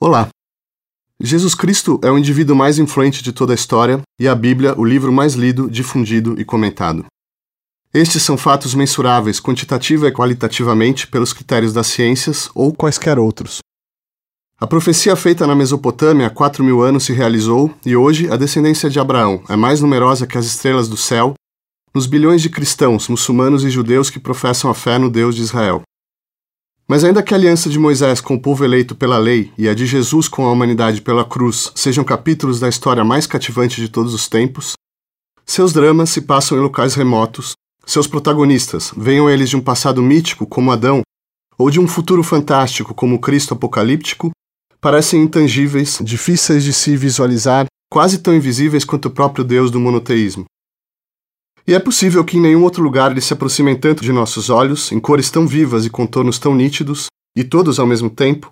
Olá! Jesus Cristo é o indivíduo mais influente de toda a história e a Bíblia o livro mais lido, difundido e comentado. Estes são fatos mensuráveis quantitativa e qualitativamente pelos critérios das ciências ou quaisquer outros. A profecia feita na Mesopotâmia há quatro mil anos se realizou e hoje a descendência de Abraão é mais numerosa que as estrelas do céu nos bilhões de cristãos, muçulmanos e judeus que professam a fé no Deus de Israel. Mas ainda que a aliança de Moisés com o povo eleito pela lei e a de Jesus com a humanidade pela cruz sejam capítulos da história mais cativante de todos os tempos, seus dramas se passam em locais remotos, seus protagonistas, venham eles de um passado mítico como Adão ou de um futuro fantástico como Cristo apocalíptico, parecem intangíveis, difíceis de se visualizar, quase tão invisíveis quanto o próprio Deus do monoteísmo. E é possível que em nenhum outro lugar eles se aproximem tanto de nossos olhos, em cores tão vivas e contornos tão nítidos, e todos ao mesmo tempo,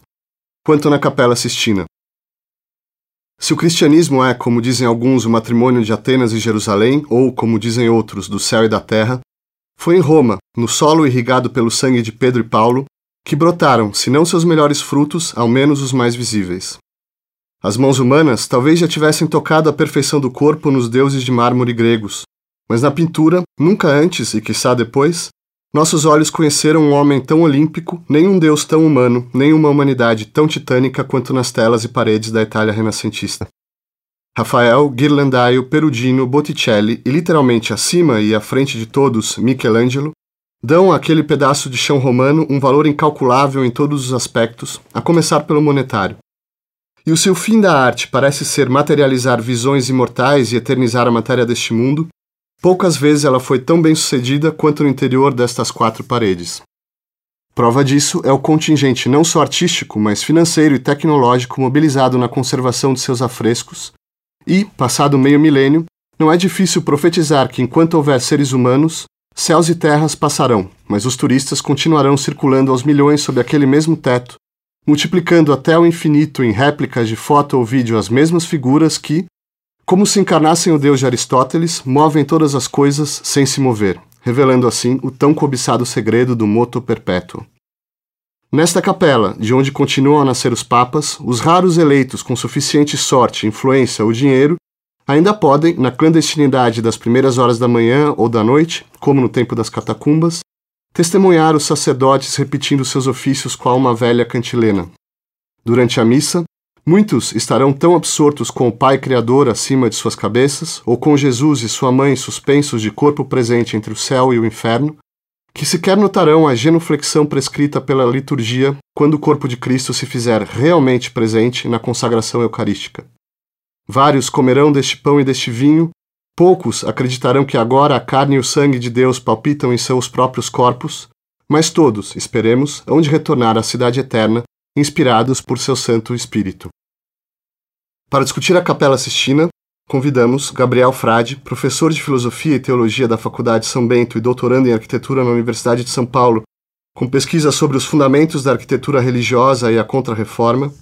quanto na Capela Sistina. Se o cristianismo é, como dizem alguns, o matrimônio de Atenas e Jerusalém, ou, como dizem outros, do céu e da terra, foi em Roma, no solo irrigado pelo sangue de Pedro e Paulo, que brotaram, se não seus melhores frutos, ao menos os mais visíveis. As mãos humanas talvez já tivessem tocado a perfeição do corpo nos deuses de mármore gregos, mas na pintura, nunca antes e quiçá depois, nossos olhos conheceram um homem tão olímpico, nem um deus tão humano, nem uma humanidade tão titânica quanto nas telas e paredes da Itália renascentista. Rafael, Ghirlandaio, Perugino, Botticelli e literalmente acima e à frente de todos, Michelangelo, dão àquele pedaço de chão romano um valor incalculável em todos os aspectos, a começar pelo monetário. E o seu fim da arte parece ser materializar visões imortais e eternizar a matéria deste mundo, Poucas vezes ela foi tão bem sucedida quanto no interior destas quatro paredes. Prova disso é o contingente não só artístico, mas financeiro e tecnológico mobilizado na conservação de seus afrescos, e, passado meio milênio, não é difícil profetizar que enquanto houver seres humanos, céus e terras passarão, mas os turistas continuarão circulando aos milhões sob aquele mesmo teto, multiplicando até o infinito em réplicas de foto ou vídeo as mesmas figuras que, como se encarnassem o Deus de Aristóteles, movem todas as coisas sem se mover, revelando assim o tão cobiçado segredo do moto perpétuo. Nesta capela, de onde continuam a nascer os papas, os raros eleitos com suficiente sorte, influência ou dinheiro ainda podem, na clandestinidade das primeiras horas da manhã ou da noite, como no tempo das catacumbas, testemunhar os sacerdotes repetindo seus ofícios qual uma velha cantilena. Durante a missa, Muitos estarão tão absortos com o Pai Criador acima de suas cabeças, ou com Jesus e sua mãe suspensos de corpo presente entre o céu e o inferno, que sequer notarão a genuflexão prescrita pela liturgia quando o corpo de Cristo se fizer realmente presente na consagração eucarística. Vários comerão deste pão e deste vinho, poucos acreditarão que agora a carne e o sangue de Deus palpitam em seus próprios corpos, mas todos, esperemos, hão de retornar à cidade eterna, inspirados por seu Santo Espírito. Para discutir a Capela Sistina, convidamos Gabriel Frade, professor de Filosofia e Teologia da Faculdade São Bento e doutorando em Arquitetura na Universidade de São Paulo, com pesquisa sobre os fundamentos da arquitetura religiosa e a Contra-Reforma.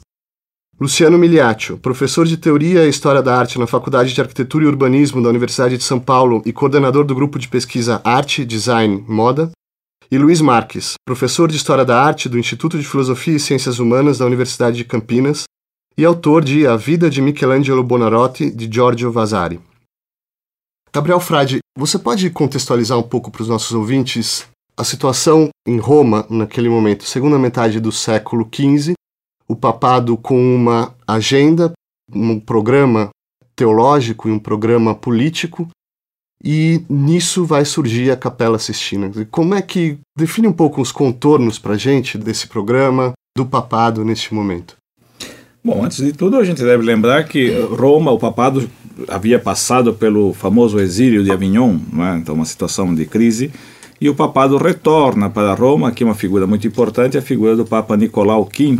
Luciano Miliaccio, professor de Teoria e História da Arte na Faculdade de Arquitetura e Urbanismo da Universidade de São Paulo e coordenador do grupo de pesquisa Arte, Design, Moda. E Luiz Marques, professor de História da Arte do Instituto de Filosofia e Ciências Humanas da Universidade de Campinas e autor de A Vida de Michelangelo Bonarotti, de Giorgio Vasari. Gabriel Frade, você pode contextualizar um pouco para os nossos ouvintes a situação em Roma naquele momento, segunda metade do século XV, o papado com uma agenda, um programa teológico e um programa político, e nisso vai surgir a Capela Sistina. Como é que define um pouco os contornos para a gente desse programa, do papado neste momento? Bom, antes de tudo, a gente deve lembrar que Roma, o papado, havia passado pelo famoso exílio de Avignon, né? então uma situação de crise, e o papado retorna para Roma, que é uma figura muito importante, a figura do Papa Nicolau V,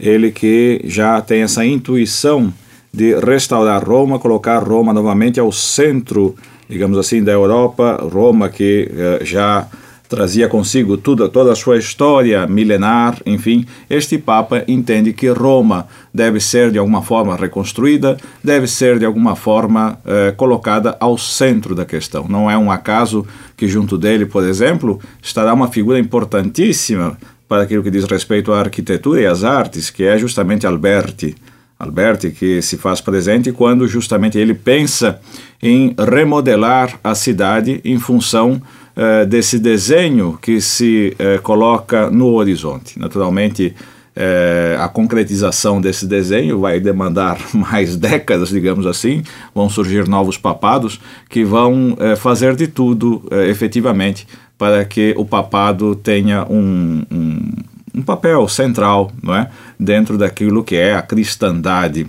ele que já tem essa intuição de restaurar Roma, colocar Roma novamente ao centro, digamos assim, da Europa, Roma que eh, já trazia consigo tudo, toda a sua história milenar, enfim, este Papa entende que Roma deve ser de alguma forma reconstruída, deve ser de alguma forma eh, colocada ao centro da questão. Não é um acaso que junto dele, por exemplo, estará uma figura importantíssima para aquilo que diz respeito à arquitetura e às artes, que é justamente Alberti. Alberti que se faz presente quando justamente ele pensa em remodelar a cidade em função uh, desse desenho que se uh, coloca no horizonte. Naturalmente, é, a concretização desse desenho vai demandar mais décadas, digamos assim. Vão surgir novos papados que vão é, fazer de tudo é, efetivamente para que o papado tenha um, um, um, papel central não é? dentro daquilo que é a cristandade.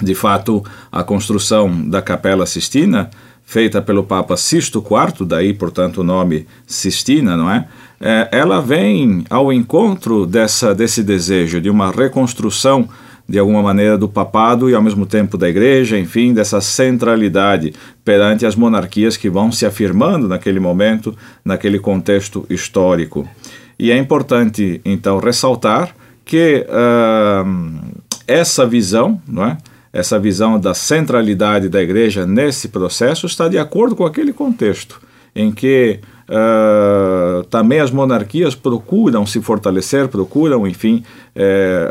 De fato, a construção da Capela Sistina, feita pelo Papa Sisto IV, daí, portanto, o nome Sistina, não é? é, ela vem ao encontro dessa, desse desejo de uma reconstrução de alguma maneira do papado e ao mesmo tempo da igreja, enfim, dessa centralidade perante as monarquias que vão se afirmando naquele momento, naquele contexto histórico. E é importante então ressaltar que uh, essa visão, não é? Essa visão da centralidade da igreja nesse processo está de acordo com aquele contexto em que Uh, também as monarquias procuram se fortalecer, procuram, enfim, é,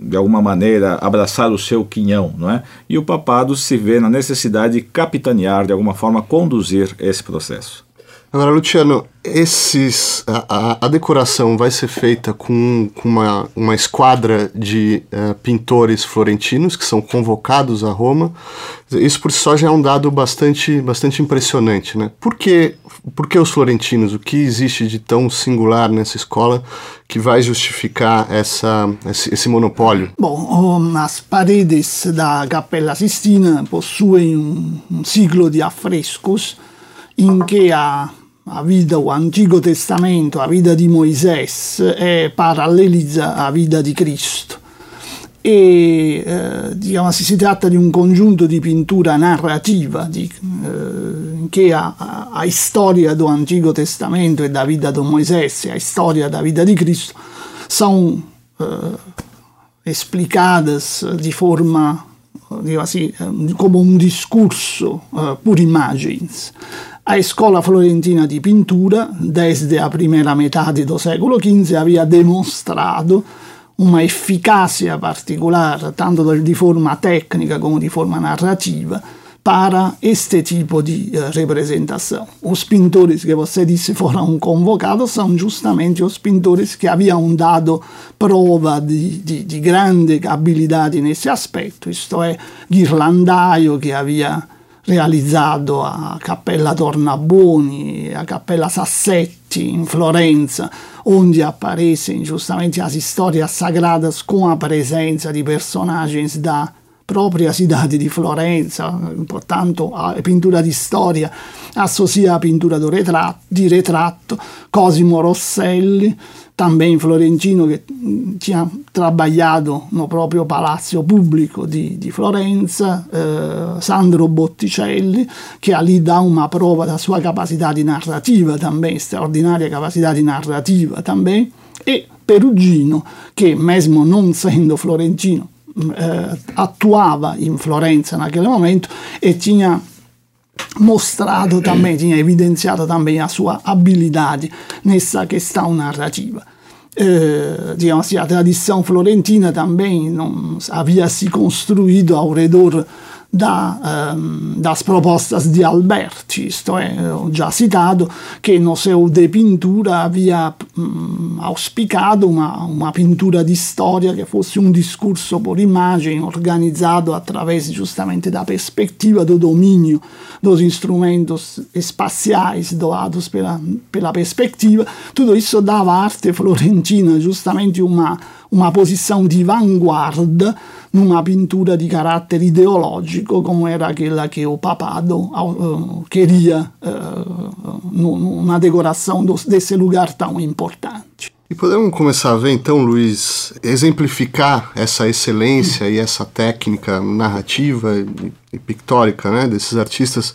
de alguma maneira abraçar o seu quinhão, não é? E o papado se vê na necessidade de capitanear, de alguma forma, conduzir esse processo. Agora, Luciano, esses, a, a, decoração vai ser feita com, com uma, uma esquadra de uh, pintores florentinos que são convocados a Roma. Isso por si só já é um dado bastante, bastante impressionante. Né? Por, que, por que os florentinos? O que existe de tão singular nessa escola que vai justificar essa, esse, esse monopólio? Bom, as paredes da Capella Sistina possuem um, um ciclo de afrescos em que a a vida, o Antigo Testamento, a vida di Moisés, é, parallelizza a vida di Cristo. E eh, diciamo, si, tratta di un congiunto di pintura narrativa di, eh, che ha, ha storia do Antigo Testamento e da vita di Moisés e a storia da vita di Cristo sono eh, explicadas di forma diciamo assim, come un discorso uh, por imagens. A escola florentina di pintura, desde a primeira metade do século XV, havia demonstrado uma eficácia particular, tanto di forma tecnica come di forma narrativa, para este tipo de uh, representação. Os pintores que você disse foram convocados são justamente os pintores que haviam dado prova de, de, de grande habilidade nesse aspecto, isto é, Ghirlandaio, que havia realizzato a Cappella Tornabuoni, a Cappella Sassetti in Florenza, onde aparecem justamente as histórias sagradas com a presença de personagens da própria cidade di Florenza, portanto a pintura di storia associa a pintura di ritratto, Cosimo Rosselli, também florentino che tinha trabalhado no proprio palazzo pubblico di, di Florenza, eh, Sandro Botticelli, che lì dà una prova della sua capacità di narrativa também, straordinaria capacità di narrativa também, e Perugino, che mesmo non essendo florentino, eh, attuava in Florenza naquele momento e tinha mostrado também, tinha evidenciado também a sua habilidade nessa questão narrativa. Eh, digamos assim, a tradição florentina também não havia se construído ao redor da, um, das propostas de Alberti, isto é, já citado, que no seu de pintura havia um, auspicado uma, uma pintura de história que fosse um discurso por imagem organizado através justamente da perspectiva do domínio dos instrumentos espaciais doados pela, pela perspectiva. Tudo isso dava à arte florentina justamente uma, uma posição de vanguarda numa pintura di carattere ideologico come era quella che o papado uh, queria uh, numa decoração desse lugar tão importante. E podemos começar a ver então, Luiz, exemplificar essa excelência e essa técnica narrativa e pictórica né, desses artistas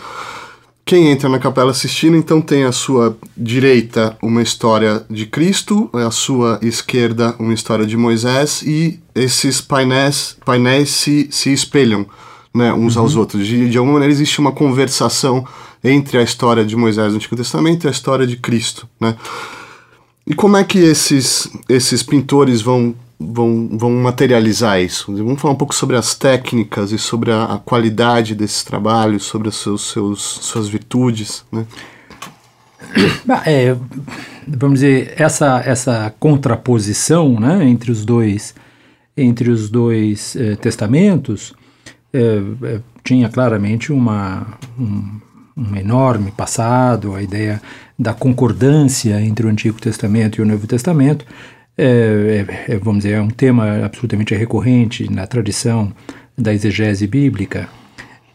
quem entra na Capela Sistina, então, tem à sua direita uma história de Cristo, à sua esquerda uma história de Moisés, e esses painéis, painéis se, se espelham né, uns uhum. aos outros. De, de alguma maneira, existe uma conversação entre a história de Moisés no Antigo Testamento e a história de Cristo. Né? E como é que esses, esses pintores vão, vão, vão materializar isso? Vamos falar um pouco sobre as técnicas e sobre a, a qualidade desses trabalhos, sobre as seus, seus, suas virtudes, né? É, vamos dizer, essa, essa contraposição né, entre os dois, entre os dois eh, testamentos eh, tinha claramente uma, um, um enorme passado, a ideia da concordância entre o Antigo Testamento e o Novo Testamento, é, é, vamos dizer, é um tema absolutamente recorrente na tradição da exegese bíblica.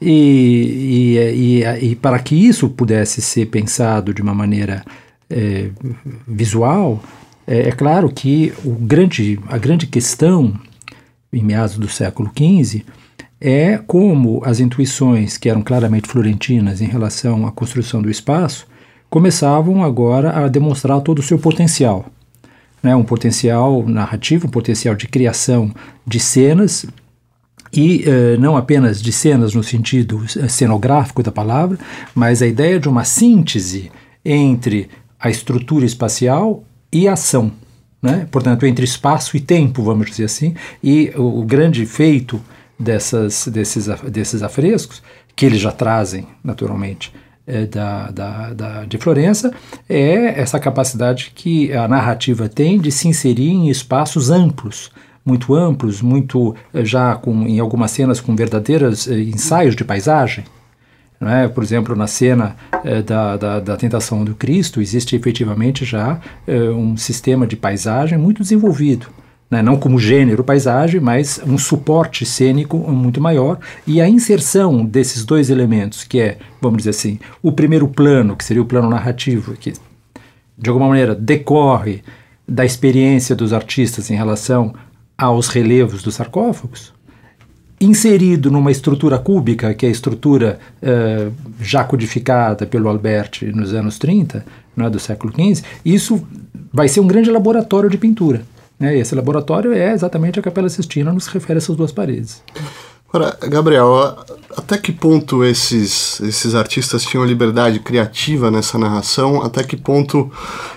E, e, e, e para que isso pudesse ser pensado de uma maneira é, visual, é, é, claro que o grande, a grande questão, em meados do século XV, é como as intuições que eram claramente florentinas em relação à construção do espaço começavam agora a demonstrar todo o seu potencial. Né? Um potencial narrativo, um potencial de criação de cenas, e uh, não apenas de cenas no sentido eh, cenográfico da palavra, mas a ideia de uma síntese entre a estrutura espacial e a ação. Né? Portanto, entre espaço e tempo, vamos dizer assim, e o, grande feito dessas, desses, desses afrescos, que eles já trazem, naturalmente, é, da, da, da, de Florença, é essa capacidade que a narrativa tem de se inserir em espaços amplos, muito amplos, muito eh, já com, em algumas cenas com verdadeiros eh, ensaios de paisagem. É? Por exemplo, na cena eh, da, da, da, tentação do Cristo, existe efetivamente já um sistema de paisagem muito desenvolvido né, não como gênero paisagem, mas um suporte cênico muito maior e a inserção desses dois elementos, que é, vamos dizer assim, o primeiro plano, que seria o plano narrativo, que de alguma maneira decorre da experiência dos artistas em relação aos relevos dos sarcófagos, inserido numa estrutura cúbica, que é a estrutura uh, já codificada pelo Alberti nos anos 30, é, do século XV, isso vai ser um grande laboratório de pintura. Né? E esse laboratório é exatamente a Capela Sistina, nos refere a essas duas paredes. Agora, Gabriel, até que ponto esses, esses artistas tinham liberdade criativa nessa narração? Até que ponto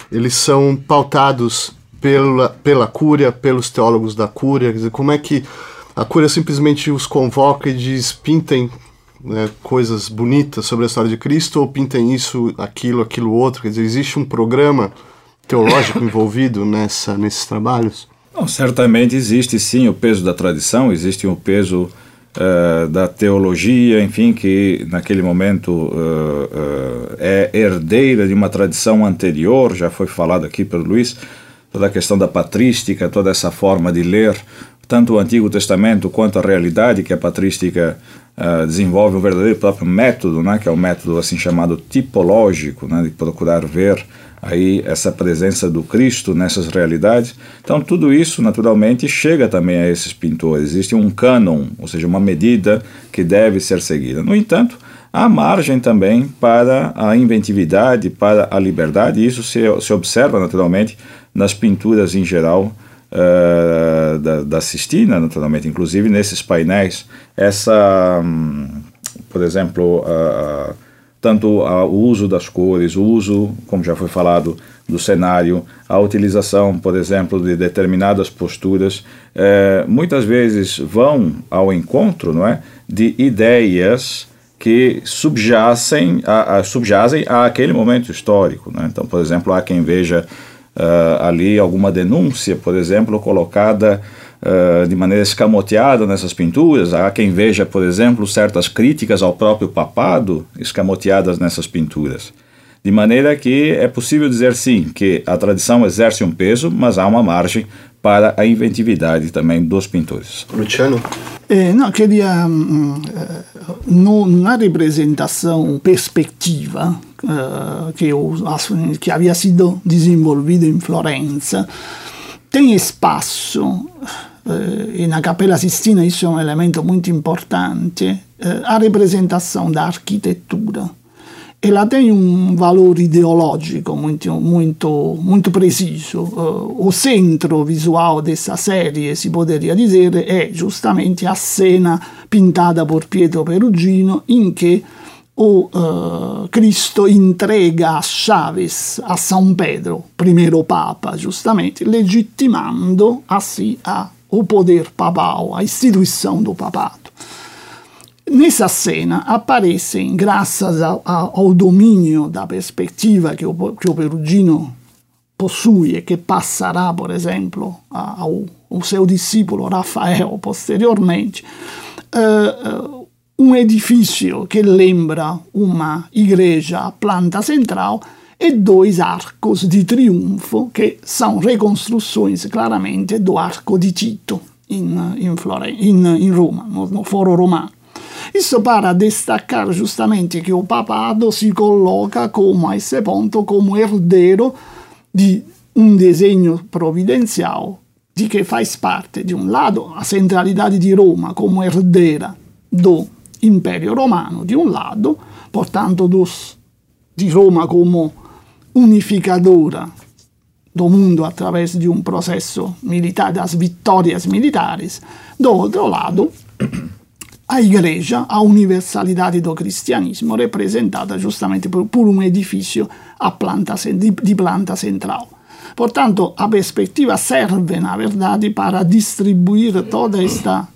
eles são pautados pela, pela cúria, pelos teólogos da cúria? Quer dizer, como é que a cúria simplesmente os convoca e diz pintem né, coisas bonitas sobre a história de Cristo ou pintem isso, aquilo, aquilo outro? Quer dizer, existe um programa teológico envolvido nessa, nesses trabalhos? Não, certamente existe sim o peso da tradição, existe o peso uh, da teologia, enfim, que naquele momento uh, uh, é herdeira de uma tradição anterior, já foi falado aqui pelo Luiz, toda a questão da patrística, toda essa forma de ler tanto o Antigo Testamento quanto a realidade que a patrística uh, desenvolve um verdadeiro próprio método, né, que é o método assim chamado tipológico, né, de procurar ver aí essa presença do Cristo nessas realidades. Então tudo isso naturalmente chega também a esses pintores. Existe um cânon, ou seja, uma medida que deve ser seguida. No entanto, há margem também para a inventividade, para a liberdade. Isso se, se observa naturalmente nas pinturas em geral. Uh, da, da Sistina, naturalmente, inclusive nesses painéis, essa, um, por exemplo, uh, tanto o uso das cores, o uso, como já foi falado, do cenário, a utilização, por exemplo, de determinadas posturas, é, muitas vezes vão ao encontro não é, de ideias que subjacem a, a, subjazem a aquele momento histórico. Né? Então, por exemplo, há quem veja uh, ali alguma denúncia, por exemplo, colocada uh, de maneira escamoteada nessas pinturas. Há quem veja, por exemplo, certas críticas ao próprio papado escamoteadas nessas pinturas. De maneira que é possível dizer sim que a tradição exerce um peso, mas há uma margem para a inventividade também dos pintores. Luciano? Eh, no, queria mm, no, na representação perspectiva uh, que, que havia sido desenvolvida em Florença, tem espaço eh, na Capela Sistina isso é um elemento muito importante, eh, a representação da arquitetura. Ela tem um valor ideológico muito, muito, muito preciso. Uh, o centro visual dessa série, si poderia dizer, è giustamente a cena pintada por Pietro Perugino, in che o uh, Cristo entrega as chaves a São Pedro, primeiro Papa, justamente, legitimando assim a, o poder papal, a instituição do papado. Nessa cena aparecem, graças a, a, ao domínio da perspectiva que o, que o Perugino possui e que passará, por exemplo, ao, ao seu discípulo Rafael posteriormente, uh, edifício que lembra uma igreja a planta central e dois arcos de triunfo que são reconstruções claramente do arco de Tito in, in, in, in Roma, no, no Foro Romano. Isso para destacar justamente que o papado se coloca como a esse ponto como herdeiro de um desenho providencial de que faz parte, de um lado, a centralidade de Roma como herdeira do Império Romano de um lado, portanto dos, de Roma como unificadora do mundo através de um processo militar, das vitórias militares, do outro lado, a Igreja, a universalidade do cristianismo, representada justamente por, por um edifício planta, de, de planta central. Portanto, a perspectiva serve, na verdade, para distribuir toda esta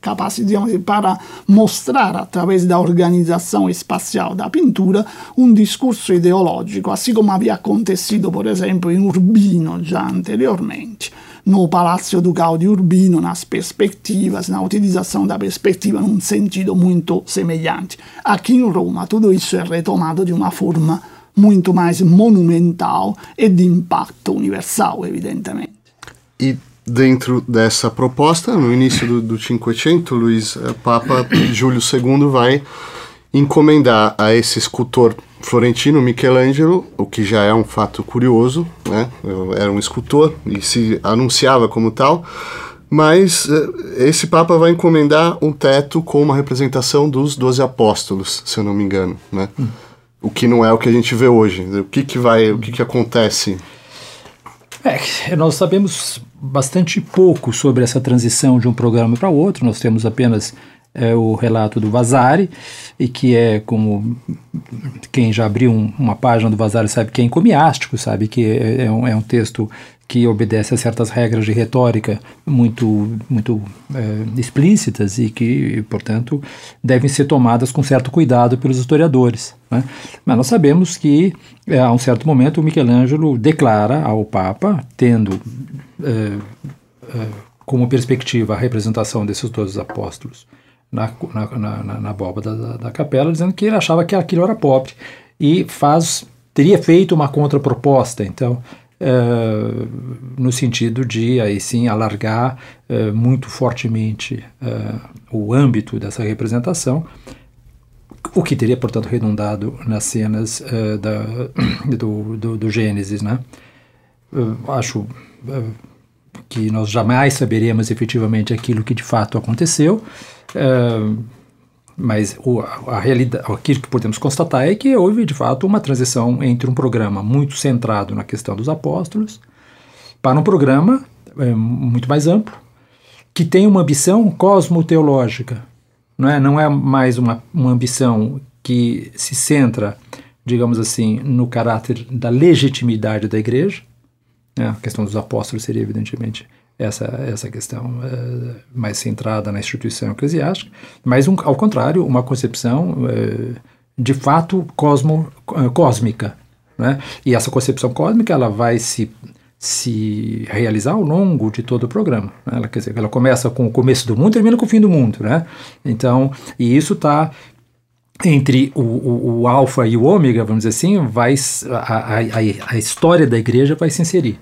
capacidade para mostrar, através da organização espacial da pintura, um discurso ideológico, assim como havia acontecido, por exemplo, em Urbino já anteriormente, no Palácio Ducal de Urbino, nas perspectivas, na utilização da perspectiva num sentido muito semelhante. Aqui em Roma, tudo isso é retomado de uma forma muito mais monumental e de impacto universal, evidentemente. E dentro dessa proposta, no início do, do Cinquecento, Luiz eh, Papa Júlio II vai encomendar a esse escultor florentino Michelangelo, o que já é um fato curioso, né? Era um escultor e se anunciava como tal, mas eh, esse Papa vai encomendar um teto com uma representação dos doze apóstolos, se eu não me engano, né? Hum. O que não é o que a gente vê hoje. O que que vai, o que que acontece? É, nós sabemos bastante pouco sobre essa transição de um programa para outro. Nós temos apenas é, o relato do Vasari, e que é como quem já abriu um, uma página do Vasari sabe que é encomiástico, sabe que é, é, um, é um texto que obedece a certas regras de retórica muito, muito é, explícitas e que, portanto, devem ser tomadas com certo cuidado pelos historiadores. Né? Mas nós sabemos que, é, a um certo momento, o Michelangelo declara ao Papa, tendo é, é, como perspectiva a representação desses dois apóstolos na, na, na, na da, da capela, dizendo que ele achava que aquilo era pobre e faz teria feito uma contraproposta, então Uh, no sentido de aí sim alargar uh, muito fortemente uh, o âmbito dessa representação, o que teria portanto redundado nas cenas da, do, do, do, Gênesis, né? acho que nós jamais saberemos efetivamente aquilo que de fato aconteceu. Mas o, a realidade, aquilo que podemos constatar é que houve de fato uma transição entre um programa muito centrado na questão dos apóstolos para um programa é, muito mais amplo que tem uma ambição cosmoteológica. Não é, não é mais uma, uma ambição que se centra, digamos assim, no caráter da legitimidade da igreja. Né? A questão dos apóstolos seria, evidentemente, essa, essa questão uh, mais centrada na instituição eclesiástica, mas, um, ao contrário, uma concepção uh, de fato cosmo, uh, cósmica. Né? E essa concepção cósmica ela vai se, se realizar ao longo de todo o programa. Né? Ela, quer dizer, ela começa com o começo do mundo termina com o fim do mundo. Né? Então, e isso está entre o, o, o alfa e o ômega, vamos dizer assim, vai, a, a, a história da igreja vai se inserir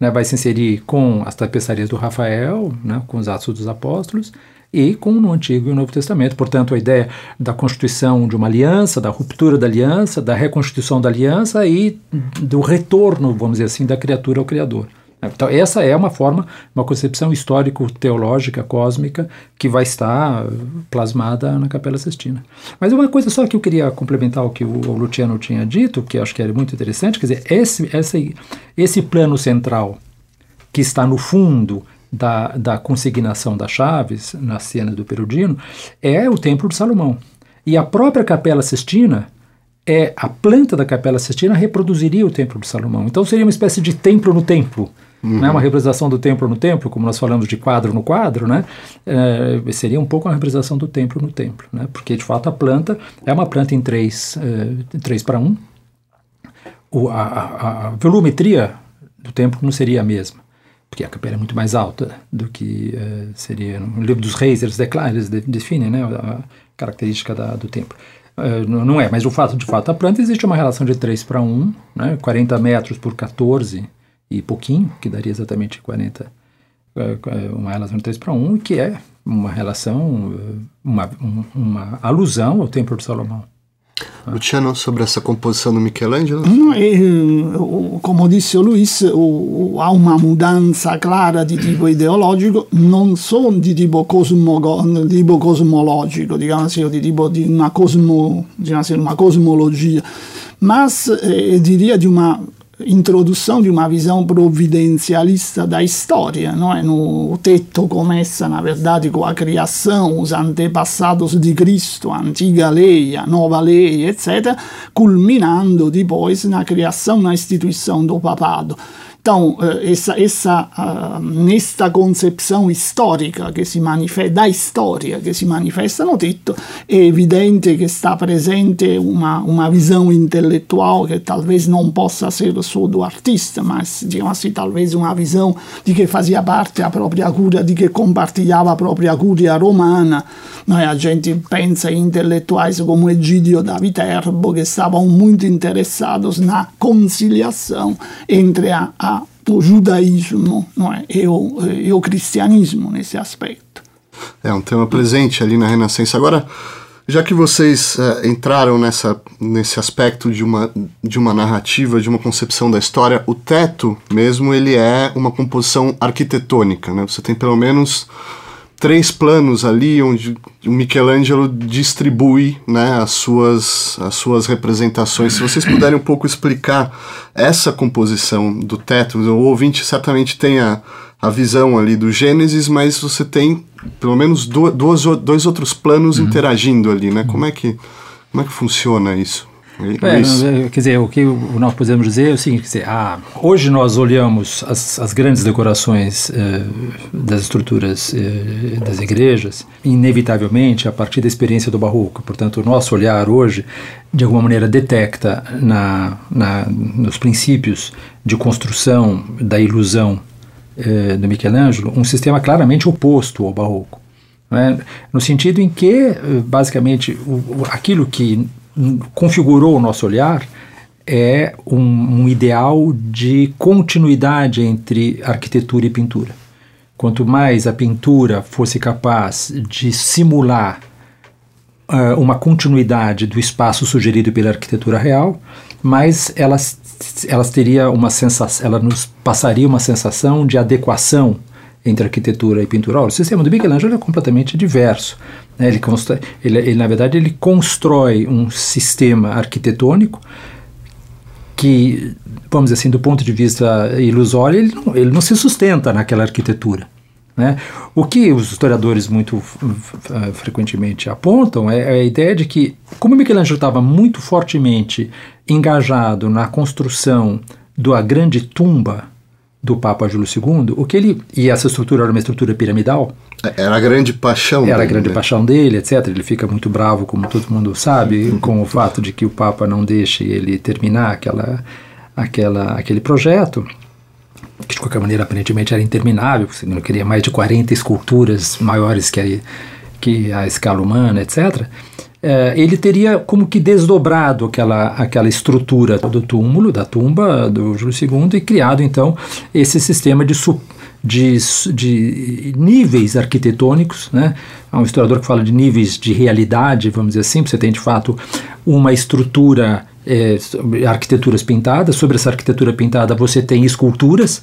né, vai se inserir com as tapeçarias do Rafael, né, com os Atos dos Apóstolos, e com o Antigo e o Novo Testamento. Portanto, a ideia da constituição de uma aliança, da ruptura da aliança, da reconstituição da aliança e do retorno, vamos dizer assim, da criatura ao Criador. Então, essa é uma forma, uma concepção histórico-teológica, cósmica, que vai estar plasmada na Capela Sistina. Mas uma coisa só que eu queria complementar o que o Luciano tinha dito, que acho que era muito interessante, quer dizer, esse, esse, esse plano central que está no fundo da, da consignação das chaves, na cena do Perudino, é o Templo de Salomão. E a própria Capela Sistina é a planta da Capela Sistina reproduziria o Templo de Salomão. Então seria uma espécie de templo no templo. Uhum. Né, uma representação do templo no templo, como nós falamos de quadro no quadro, né, é, seria um pouco uma representação do templo no templo, né, porque de fato a planta é uma planta em 3 é, para 1. Um. O, a, a, a, volumetria do templo não seria a mesma, porque a capela é muito mais alta do que é, seria no livro dos reis, eles declaram, eles definem né, a característica da, do templo. Uh, não é, mas o fato de fato a planta existe uma relação de 3 para 1, né, 40 metros por 14 e pouquinho, que daria exatamente 40, é, é, uma relação de 3 para 1, que é uma relação, uma, uma alusão ao Templo de Salomão. Luciano, sobre essa composição do Michelangelo? No, e, come disse o Luis, há uma mudança clara di tipo ideologico, non solo di tipo, cosmo, di tipo cosmologico, diciamo così, di tipo di una, cosmo, diciamo così, una cosmologia, ma eh, diria di una introdução de uma visão providencialista da história, não é? No texto começa, na verdade, com a criação, os antepassados de Cristo, a antiga lei, a nova lei, etc., culminando depois na criação, na instituição do papado. Então, eh, essa, essa, uh, nesta concepção histórica che si manifesta, da storia che si manifesta no tetto, è evidente che sta presente una, una visão intelectual che talvez não possa essere solo do artista, mas, diciamo assim, talvez uma visão di che fazia parte a propria cura, di che compartilhava a propria curia romana. Noi a gente pensa in intellettuais come Egidio da Viterbo che stavano molto interessati na conciliação entre a, a o judaísmo não é? e, o, e o cristianismo nesse aspecto. É um tema presente ali na Renascença. Agora, já que vocês é, entraram nessa, nesse aspecto de uma, de uma narrativa, de uma concepção da história, o teto mesmo ele é uma composição arquitetônica, né? Você tem pelo menos três planos ali onde o Michelangelo distribui né, as, suas, as suas representações. Se vocês puderem um pouco explicar essa composição do teto, o ouvinte certamente tem a, a visão ali do Gênesis, mas você tem pelo menos dois, dois outros planos uhum. interagindo ali, né? Como é que, como é que funciona isso? É, quer dizer, o que nós podemos dizer é o seguinte: dizer, ah, hoje nós olhamos as, as grandes decorações eh, das estruturas eh, das igrejas, inevitavelmente a partir da experiência do Barroco. Portanto, o nosso olhar hoje, de alguma maneira, detecta na, na nos princípios de construção da ilusão eh, do Michelangelo um sistema claramente oposto ao Barroco. Né? No sentido em que, eh, basicamente, o, aquilo que configurou o nosso olhar é um, um, ideal de continuidade entre arquitetura e pintura. Quanto mais a pintura fosse capaz de simular uh, uma continuidade do espaço sugerido pela arquitetura real, mais elas, elas teria uma sensação, ela nos passaria uma sensação de adequação entre arquitetura e pintura. O sistema do Michelangelo é completamente diverso. Né? Ele, constrói, ele, ele, na verdade, ele constrói um sistema arquitetônico que, vamos dizer assim, do ponto de vista ilusório, ele não, ele não se sustenta naquela arquitetura. Né? O que os historiadores muito frequentemente apontam é, é a ideia de que, como Michelangelo estava muito fortemente engajado na construção da grande tumba do Papa Júlio II, o que ele e essa estrutura era uma estrutura piramidal. Era a grande paixão. Era dele, a grande né? paixão dele, etc. Ele fica muito bravo, como todo mundo sabe, com o fato de que o Papa não deixe ele terminar aquela, aquela, aquele projeto que de qualquer maneira aparentemente era interminável, porque ele não queria mais de 40 esculturas maiores que a, que a escala humana, etc é, ele teria como que desdobrado aquela, aquela estrutura do túmulo, da tumba do Júlio II, e criado então esse sistema de, de, de níveis arquitetônicos. Né? Há um historiador que fala de níveis de realidade, vamos dizer assim, você tem de fato uma estrutura, é, arquiteturas pintadas, sobre essa arquitetura pintada você tem esculturas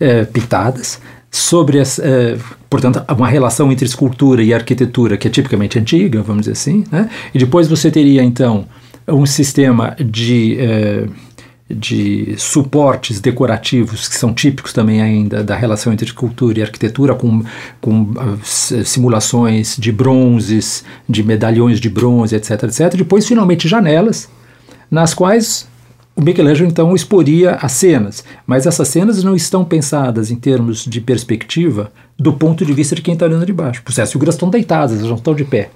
é, pintadas sobre, eh, portanto, uma relação entre escultura e arquitetura que é tipicamente antiga, vamos dizer assim, né? e depois você teria, então, um sistema de, eh, de suportes decorativos que são típicos também ainda da relação entre cultura e arquitetura, com, com uh, simulações de bronzes, de medalhões de bronze, etc, etc. Depois, finalmente, janelas, nas quais o Michelangelo então exporia as cenas, mas essas cenas não estão pensadas em termos de perspectiva do ponto de vista de quem está olhando de baixo. As figuras estão deitadas, elas não estão de pé.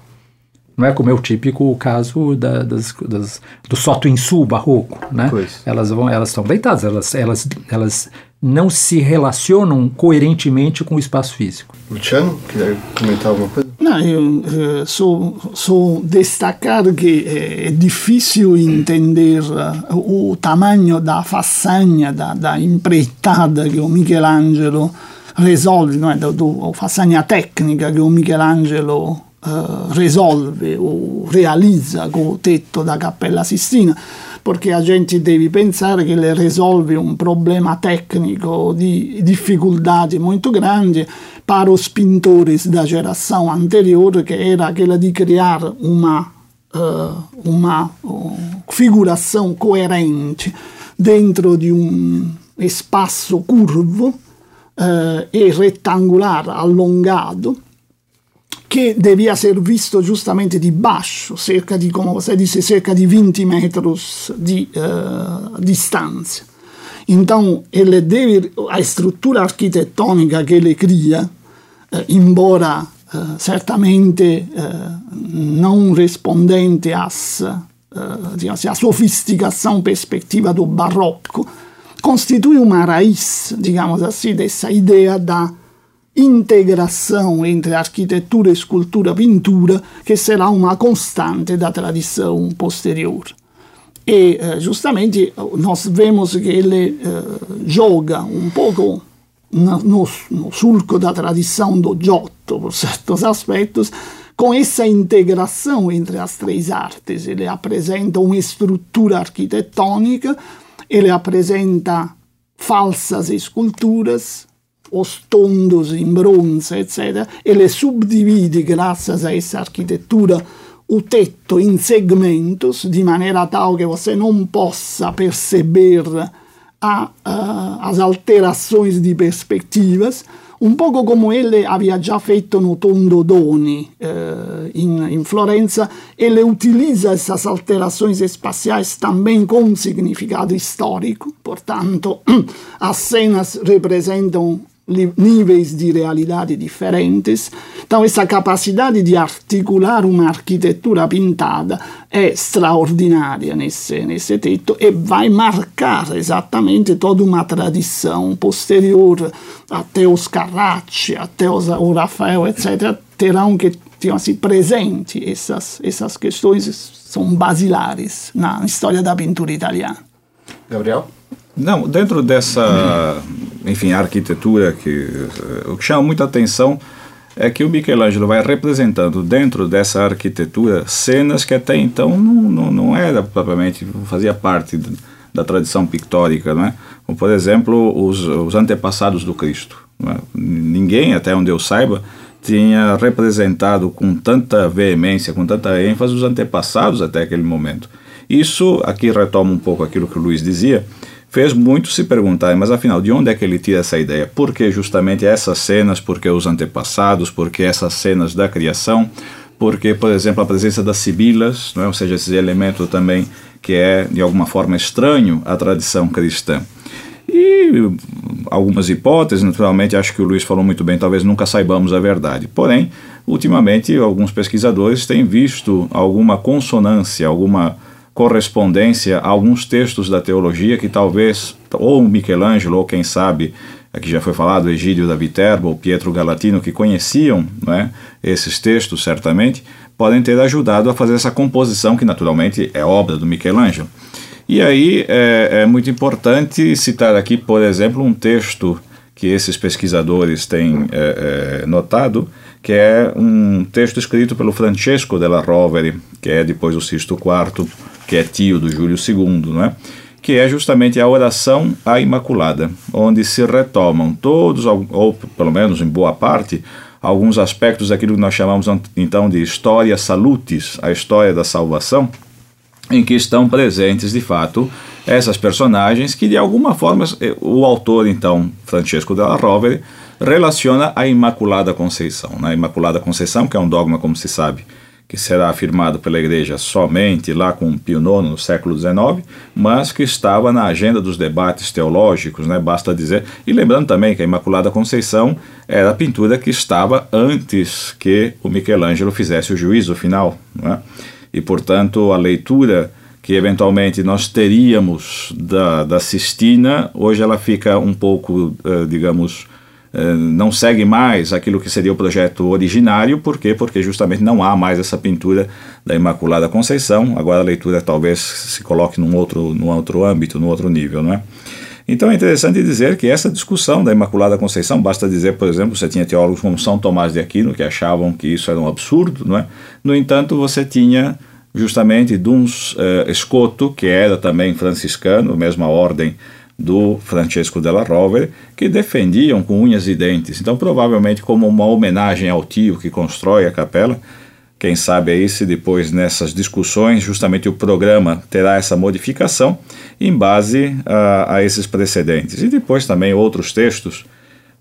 Não é como é o típico caso da, das, das, do soto em sul barroco, né? Pois. Elas vão, elas estão deitadas, elas, elas, elas não se relacionam coerentemente com o espaço físico. Luciano, quer comentar alguma coisa? Não, eu eh, só, só destacar que é, é difícil entender uh, o tamanho da façanha, da, da empreitada que o Michelangelo resolve, não é? do, do, façanha tecnica che o Michelangelo Uh, risolve o realizza con il tetto da Cappella Sistina, perché la gente deve pensare che le risolve un problema tecnico di difficoltà molto grandi para os pintores da geração anterior, que era aquela de criar uma, uh, uma uh, figuração coerente dentro de um espaço curvo uh, e retangular allungato che devia essere visto giustamente di basso, cerca di, come você disse, cerca di 20 metri di uh. Então, ele deve, a struttura architettonica che le cria, uh, embora uh, certamente non rispondente às, diciamo, à sofisticação perspectiva do barroco, constitui uma raiz, digamos assim, dessa ideia da integração entre arquitetura, escultura, pintura, que será uma constante da tradição posterior. E eh, justamente nós vemos que ele eh, joga um pouco no, no, sulco da tradição do Giotto, por certos aspectos, com essa integração entre as três artes. Ele apresenta uma estrutura arquitetônica, ele apresenta falsas esculturas, tondos in bronzo, eccetera, e le subdivide grazie a essa architettura o tetto in segmentos, di maniera tal che você não possa perceber a, uh, as alterações de un poco come ele aveva già fatto no Tondo Doni uh, in, in, Florenza, ele utilizza essas alterações espaciais também com significado histórico, portanto, as cenas representam níveis de realidade diferentes. Então, essa capacidade de articular uma arquitetura pintada é extraordinária nesse, nesse teto e vai marcar exatamente toda uma tradição posterior até os Carracci, até os, o Rafael, etc., terão que ter assim, presente essas, essas questões, são basilares na história da pintura italiana. Gabriel? Não, dentro dessa, enfim, arquitetura que o que chama muita atenção é que o Michelangelo vai representando dentro dessa arquitetura cenas que até então não, não, não era propriamente, fazia parte da tradição pictórica, não é? Como, por exemplo, os, os antepassados do Cristo. É? Ninguém, até onde eu saiba, tinha representado com tanta veemência, com tanta ênfase os antepassados até aquele momento. Isso, aqui retoma um pouco aquilo que o Luiz dizia, fez muito se perguntar, mas afinal, de onde é que ele tira essa ideia? Por que justamente essas cenas? Por que os antepassados? Por que essas cenas da criação? Porque, por exemplo, a presença das sibilas, é? ou seja, esse elemento também que é, de alguma forma, estranho à tradição cristã. E algumas hipóteses, naturalmente, acho que o Luiz falou muito bem, talvez nunca saibamos a verdade. Porém, ultimamente, alguns pesquisadores têm visto alguma consonância, alguma correspondência a alguns textos da teologia que talvez, ou Michelangelo, ou quem sabe, aqui já foi falado, Egídio da Viterbo, ou Pietro Galatino, que conheciam né, esses textos, certamente, podem ter ajudado a fazer essa composição, que naturalmente é obra do Michelangelo. E aí é, é muito importante citar aqui, por exemplo, um texto que esses pesquisadores têm é, é, notado, que é um texto escrito pelo Francesco della Rovere, que é depois do Sisto IV, que é tio do Júlio II, não é? que é justamente a oração à Imaculada, onde se retomam todos, ou pelo menos em boa parte, alguns aspectos daquilo que nós chamamos então de história salutis, a história da salvação, em que estão presentes de fato essas personagens que de alguma forma eh, o autor então Francesco della Rovere relaciona a Imaculada Conceição. Né? A Imaculada Conceição, que é um dogma, como se sabe, que será afirmado pela Igreja somente lá com Pio IX no século XIX, mas que estava na agenda dos debates teológicos, né? basta dizer. E lembrando também que a Imaculada Conceição era a pintura que estava antes que o Michelangelo fizesse o juízo final. Né? E, portanto, a leitura que eventualmente nós teríamos da, da Sistina, hoje ela fica um pouco, uh, digamos, eh, não segue mais aquilo que seria o projeto originário, por quê? Porque justamente não há mais essa pintura da Imaculada Conceição, agora a leitura talvez se coloque num outro, num outro âmbito, num outro nível, não é? Então é interessante dizer que essa discussão da Imaculada Conceição, basta dizer, por exemplo, você tinha teólogos como São Tomás de Aquino que achavam que isso era um absurdo, não é? No entanto, você tinha justamente Duns uh, Escoto, que era também franciscano, mesma ordem do Francesco della Rovere, que defendiam com unhas e dentes. Então, provavelmente, como uma homenagem ao tio que constrói a capela, quem sabe aí se depois nessas discussões justamente o programa terá essa modificação em base a, a esses precedentes. E depois também outros textos,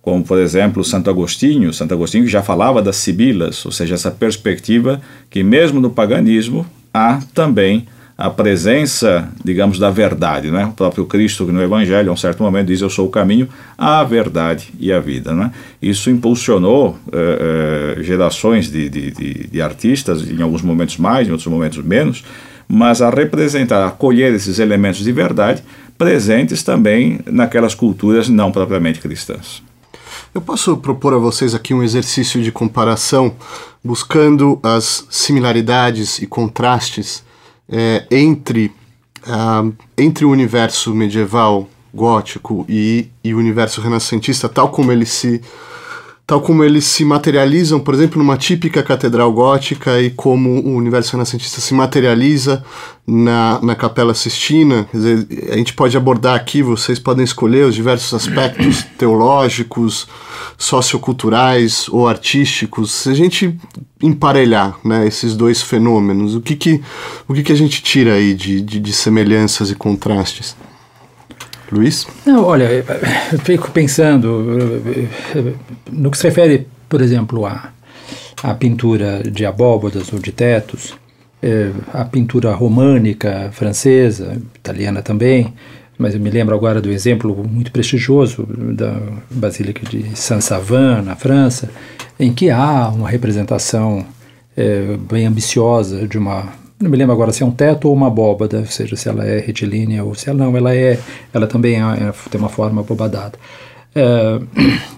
como por exemplo Santo Agostinho, Santo Agostinho já falava das sibilas, ou seja, essa perspectiva que mesmo no paganismo há também a presença, digamos, da verdade. Né? O próprio Cristo, no Evangelho, a um certo momento, diz: Eu sou o caminho, a verdade e a vida. Né? Isso impulsionou eh, eh, gerações de, de, de, de artistas, em alguns momentos mais, em outros momentos menos, mas a representar, a acolher esses elementos de verdade presentes também naquelas culturas não propriamente cristãs. Eu posso propor a vocês aqui um exercício de comparação, buscando as similaridades e contrastes é, entre, uh, entre o universo medieval gótico e, e o universo renascentista, tal como ele se tal como eles se materializam, por exemplo, numa típica catedral gótica e como o universo renascentista se materializa na, na Capela Sistina. Quer dizer, a gente pode abordar aqui, vocês podem escolher os diversos aspectos teológicos, socioculturais ou artísticos. Se a gente emparelhar né, esses dois fenômenos, o que, que, o que, que a gente tira aí de, de, de semelhanças e contrastes? Luiz? Não, olha, eu fico pensando no que se refere, por exemplo, à, à pintura de abóbodas ou de tetos, é, a pintura românica francesa, italiana também, mas eu me lembro agora do exemplo muito prestigioso da Basílica de Saint-Savin, na França, em que há uma representação é, bem ambiciosa de uma não me lembro agora se é um teto ou uma abóbada, ou seja, se ela é retilínea ou se ela não, ela é, ela também é, é, tem uma forma abobadada. É,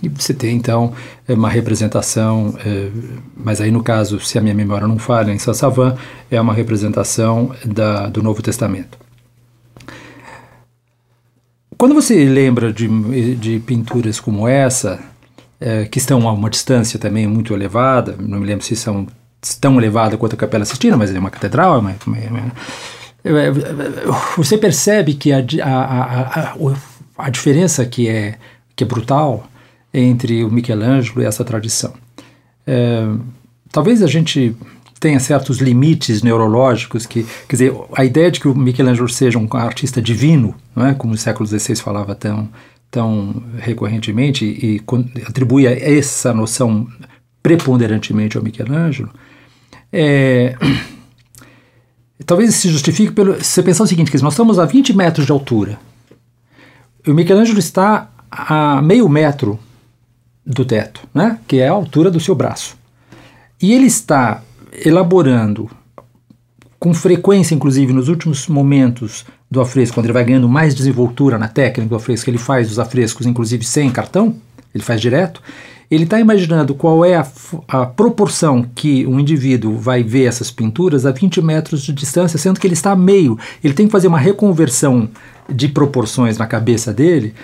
e você tem então uma representação, é, mas aí no caso, se a minha memória não falha, em Saint-Savin, é uma representação da, do Novo Testamento. Quando você lembra de, de pinturas como essa, é, que estão a uma distância também muito elevada, não me lembro se são tão elevada quanto a Capela Sistina, mas é uma catedral, é uma, uma, você percebe que a, a, a, a, diferença que é, que é brutal entre o Michelangelo e essa tradição. É, talvez a gente tenha certos limites neurológicos que, quer dizer, a ideia de que o Michelangelo seja um artista divino, não é, como o século XVI falava tão tão recorrentemente e, atribui essa noção preponderantemente ao Michelangelo, é, talvez se justifique pelo. Se você pensar o seguinte: que nós estamos a 20 metros de altura. O Michelangelo está a meio metro do teto, né? que é a altura do seu braço. E ele está elaborando com frequência, inclusive nos últimos momentos do afresco, quando ele vai ganhando mais desenvoltura na técnica do afresco, ele faz os afrescos, inclusive sem cartão, ele faz direto, ele está imaginando qual é a, a, proporção que um indivíduo vai ver essas pinturas a 20 metros de distância, sendo que ele está a meio. Ele tem que fazer uma reconversão de proporções na cabeça dele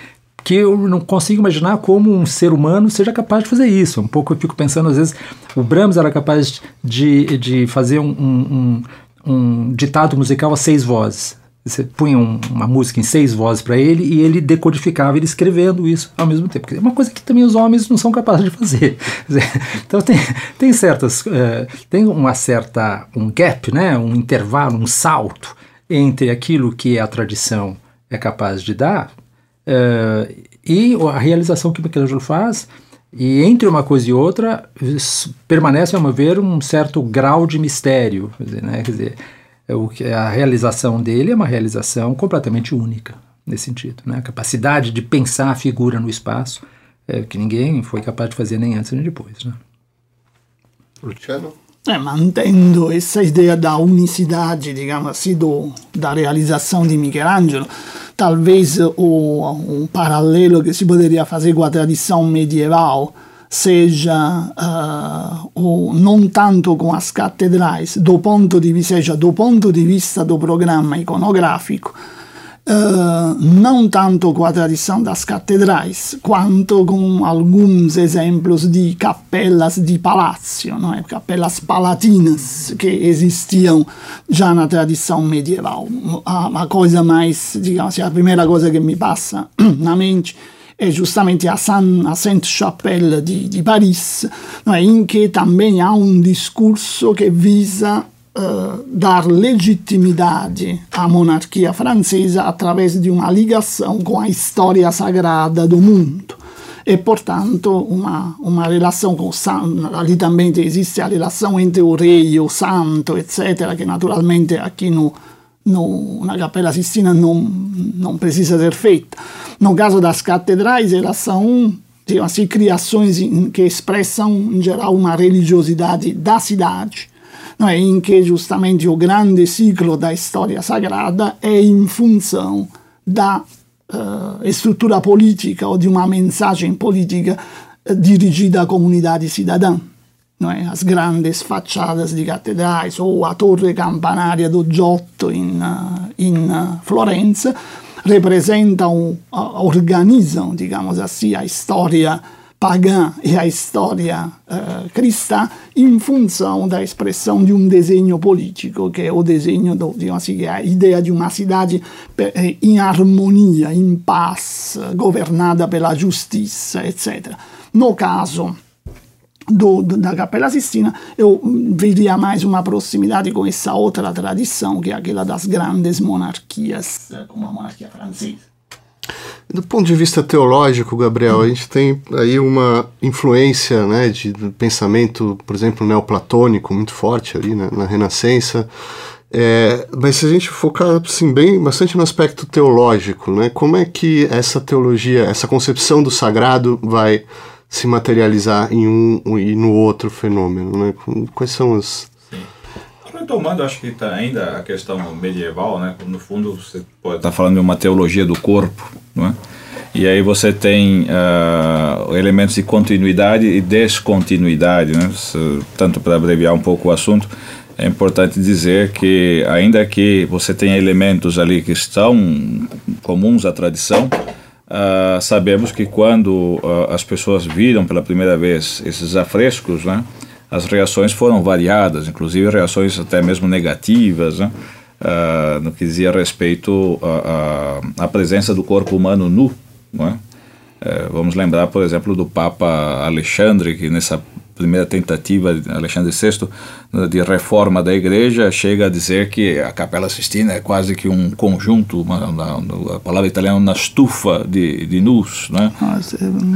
que eu não consigo imaginar como um ser humano seja capaz de fazer isso. Um pouco eu fico pensando, às vezes, o Brahms era capaz de, de fazer um, um, um ditado musical a seis vozes. Você punha um, uma música em seis vozes para ele e ele decodificava ele escrevendo isso ao mesmo tempo. É uma coisa que também os homens não são capazes de fazer. Então tem, tem certas. Uh, tem uma certa. um gap, né? um intervalo, um salto entre aquilo que é a tradição é capaz de dar, uh, e a realização que Michelangelo faz, e entre uma coisa e outra, permanece, a meu ver, um certo grau de mistério. Quer dizer, né? quer dizer a realização dele é uma realização completamente única nesse sentido. Né? A capacidade de pensar a figura no espaço, é, que ninguém foi capaz de fazer nem antes nem depois. Né? Luciano? É, mantendo essa ideia da unicidade, digamos assim, do, da realização de Michelangelo, talvez o, um paralelo que si poderia fazer com a tradição medieval seja uh, o, non tanto com as catedrais, do ponto di, seja do ponto di vista do programa iconografico, Uh, não tanto com a tradição das catedrais, quanto com alguns exemplos de capelas de palácio, não é? capelas palatinas que existiam já na tradição medieval. A, a coisa mais, digamos assim, a primeira coisa que me passa na mente é justamente a, a Sainte-Chapelle de, Paris, é? em que também há um discurso que visa uh, dar legitimidade à monarquia francesa através de uma ligação com a história sagrada do mundo. E, portanto, uma, uma relação com o santo. Ali também existe a relação entre o rei e o santo, etc., que naturalmente aqui no, no, na Capela Sistina não, não precisa ser feita. No caso das catedrais, elas são assim, criações que expressam, em geral, uma religiosidade da cidade não é? em que justamente grande ciclo da história sagrada é em função da uh, estrutura política ou de uma mensagem política uh, dirigida à comunidade cidadã. Não é? As grandes fachadas de catedrais ou a torre campanaria do Giotto in, uh, in Florenza representam, organizam, digamos assim, pagã e a história uh, cristã em função da expressão de um desenho político, que é o desenho, do, digamos assim, a ideia de uma cidade eh, em harmonia, em paz, governada pela justiça, etc. No caso do, da Capela Sistina, eu veria mais uma proximidade com essa outra tradição, que é aquela das grandes monarquias, como a monarquia francesa. Do ponto de vista teológico, Gabriel, a gente tem aí uma influência né, de pensamento, por exemplo, neoplatônico muito forte ali né, na Renascença. É, mas se a gente focar assim, bem bastante no aspecto teológico, né, como é que essa teologia, essa concepção do sagrado vai se materializar em um e no outro fenômeno? Né? Quais são as, retomando, acho que está ainda a questão medieval, né? No fundo, você pode estar tá falando de uma teologia do corpo, não é? E aí você tem uh, elementos de continuidade e descontinuidade, né? Tanto para abreviar um pouco o assunto, é importante dizer que ainda que você tenha elementos ali que estão comuns à tradição, uh, sabemos que quando uh, as pessoas viram pela primeira vez esses afrescos, né? As reações foram variadas, inclusive reações até mesmo negativas, né? uh, no que dizia respeito à presença do corpo humano nu. Né? Uh, vamos lembrar, por exemplo, do Papa Alexandre, que nessa primeira tentativa de Alexandre VI de reforma da igreja chega a dizer que a Capela Sistina é quase que um conjunto, uma, uma, a palavra italiana, uma estufa de, de nus. Né?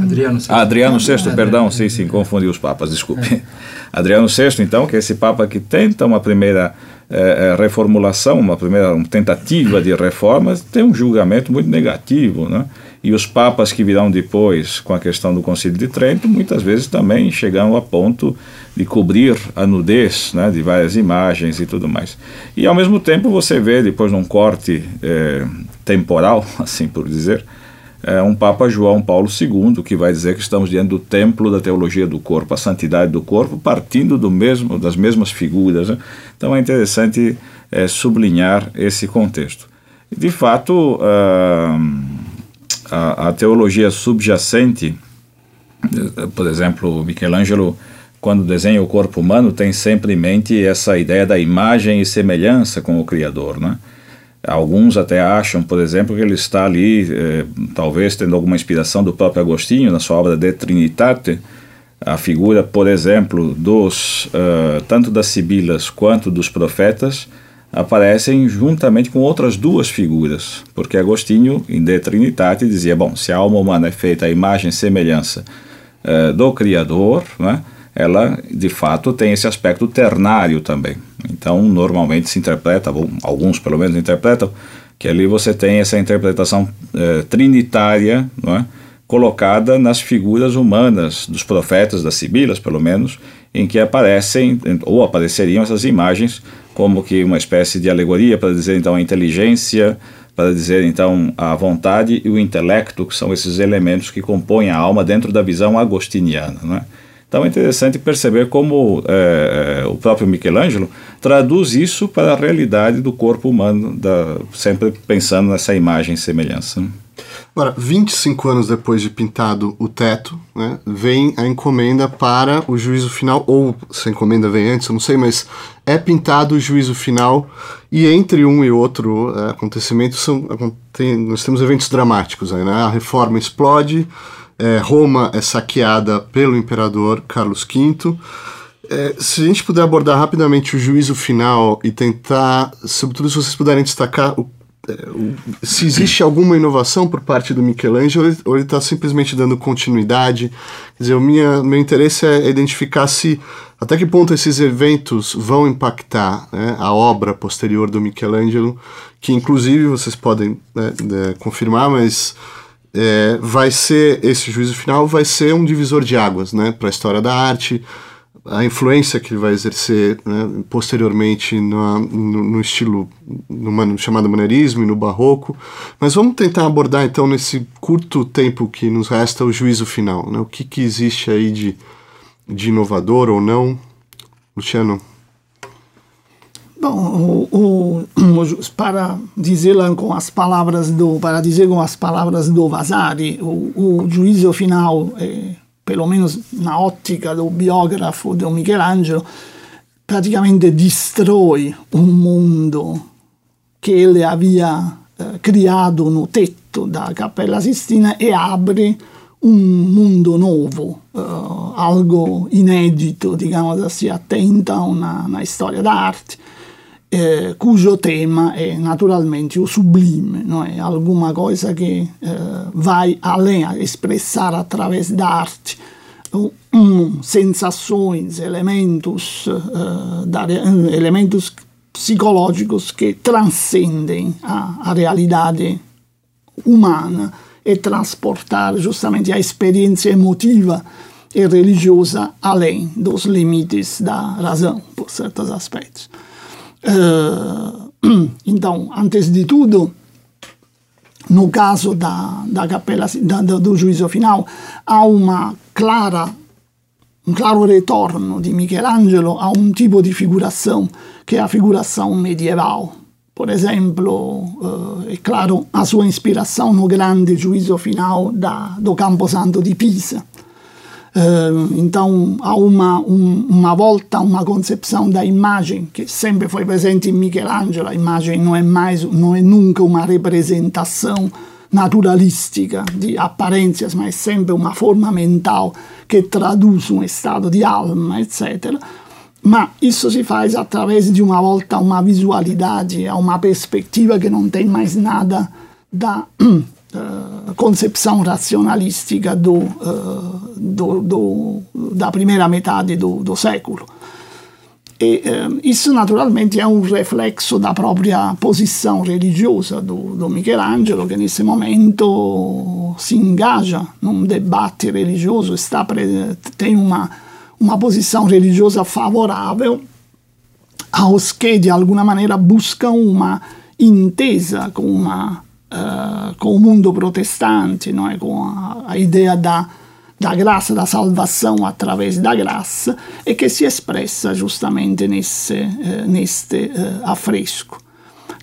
Adriano VI. Ah, Adriano VI, perdão, sim, sim, confundi os papas, desculpe. É. Adriano VI, então, que é esse papa que tenta uma primeira é, reformulação, uma primeira uma tentativa de reforma, tem um julgamento muito negativo, né? E os papas que virão depois com a questão do Concílio de Trento, muitas vezes também chegam a ponto de cobrir a nudez né, de várias imagens e tudo mais. E ao mesmo tempo você vê, depois num corte é, temporal, assim por dizer, é, um Papa João Paulo II que vai dizer que estamos diante do templo da teologia do corpo, a santidade do corpo, partindo do mesmo, das mesmas figuras. Né? Então é interessante é, sublinhar esse contexto. De fato, uh, a, a teologia subjacente, por exemplo, Michelangelo, quando desenha o corpo humano, tem sempre em mente essa ideia da imagem e semelhança com o Criador, né? Alguns até acham, por exemplo, que ele está ali, eh, talvez tendo alguma inspiração do próprio Agostinho na sua obra De Trinitate, a figura, por exemplo, dos uh, tanto das sibilas quanto dos profetas aparecem juntamente com outras duas figuras, porque Agostinho, em De Trinitate, dizia, bom, se a alma humana é feita à imagem e semelhança uh, do Criador, né, ela de fato tem esse aspecto ternário também. Então, normalmente se interpreta, ou alguns pelo menos interpretam, que ali você tem essa interpretação uh, trinitária, não é? colocada nas figuras humanas dos profetas, das sibilas, pelo menos, em que aparecem ou apareceriam essas imagens como que uma espécie de alegoria para dizer então a inteligência, para dizer então a vontade e o intelecto, que são esses elementos que compõem a alma dentro da visão agostiniana, não é? Então é interessante perceber como é, é, o próprio Michelangelo traduz isso para a realidade do corpo humano, da, sempre pensando nessa imagem e semelhança. Né? Agora, 25 anos depois de pintado o teto, né, vem a encomenda para o juízo final, ou se a encomenda vem antes, eu não sei, mas é pintado o juízo final, e entre um e outro é, acontecimento são, tem, nós temos eventos dramáticos aí, né? A reforma explode, é, Roma é saqueada pelo imperador Carlos V. É, se a gente puder abordar rapidamente o juízo final e tentar, sobretudo se vocês puderem destacar o se existe alguma inovação por parte do Michelangelo ou ele está simplesmente dando continuidade. Quer dizer, o minha, meu interesse é identificar se até que ponto esses eventos vão impactar né, a obra posterior do Michelangelo, que inclusive vocês podem né, confirmar, mas é, vai ser esse juízo final vai ser um divisor de águas né, para a história da arte a influência que ele vai exercer né, posteriormente no, no, estilo no chamado maneirismo e no barroco. Mas vamos tentar abordar então nesse curto tempo que nos resta o juízo final. Né? O que, que existe aí de, de inovador ou não? Luciano? Bom, o, o, para dizer com as palavras do para dizer com as palavras do Vasari, o, o juízo final é pelo menos na ottica do biografo do Michelangelo, praticamente destrói un mondo che ele havia eh, criado no tetto da Cappella Sistina e apre un mondo nuovo, eh, algo inedito, diciamo così, attenta a una, una storia d'arte eh, cujo tema è naturalmente o sublime, não é? alguma coisa que eh, vai além, a expressar através da arte um, sensações, elementos, elementos psicológicos que transcendem a, a realidade humana e transportar justamente a experiência emotiva e religiosa além dos limites da razão, por certos aspectos. Uh, então, antes de tudo, no caso da, da capela, da, do juízo final, há uma clara, um claro retorno de Michelangelo a um tipo de figuração que é a figuração medieval. Por exemplo, é claro a sua inspiração no grande juízo final da, do Camposanto di Pisa então há uma, um, uma volta, uma concepção da imagem que sempre foi presente em Michelangelo. A imagem não é mais, não é nunca uma representação naturalística de aparências, mas sempre uma forma mental que traduz um estado de alma, etc. Mas isso se faz através de uma volta a uma visualidade, a uma perspectiva que não tem mais nada da concepção racionalística do, uh, do, do, da primeira metade do, do século. E uh, isso naturalmente é um reflexo da própria posição religiosa do, do Michelangelo, che nesse momento si engaja num debate religioso, está tem uma, uma posição religiosa favorável aos que, de alguma maneira, buscam uma intesa com uma uh, com o mundo protestante, não é? com a, a ideia da, da graça, da salvação através da graça, e que se expressa justamente nesse, uh, neste uh.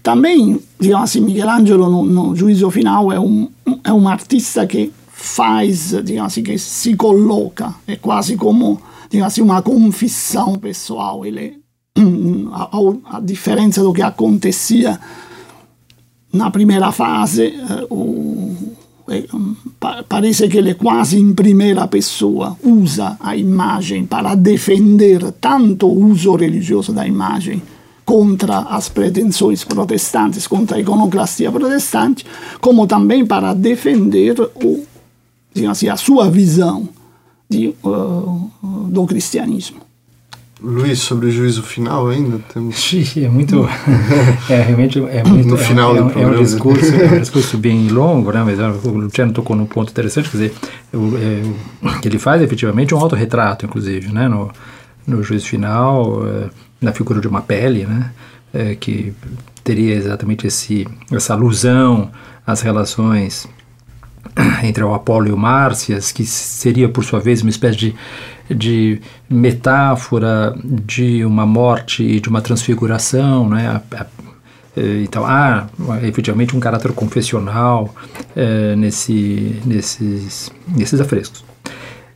Também, digamos assim, Michelangelo no, no juízo final é um, é um artista que faz, digamos assim, que se coloca, é quase como digamos assim, uma confissão pessoal. Ele, a, a diferença do que acontecia na primeira fase, eh, o, eh, parece que ele quase em primeira pessoa usa a imagem para defender tanto o uso religioso da imagem contra as pretensões protestantes, contra a iconoclastia protestante, como também para defender o, assim, a sua visão de, uh, do cristianismo. Luiz, sobre o juízo final ainda temos. É muito, é realmente é muito. No final é, do é, é um programa. discurso, é um discurso bem longo, né? Mas o Luciano tocou num ponto interessante, quer dizer, o, é, que ele faz efetivamente um autorretrato, inclusive, né? No, no juízo final, é, na figura de uma pele, né? É, que teria exatamente esse, essa alusão às relações entre o Apolo e o Márcias, que seria por sua vez uma espécie de, de metáfora de uma morte e de uma transfiguração, né? A, a, então há efetivamente um caráter confessional é, nesse, nesses, nesses afrescos.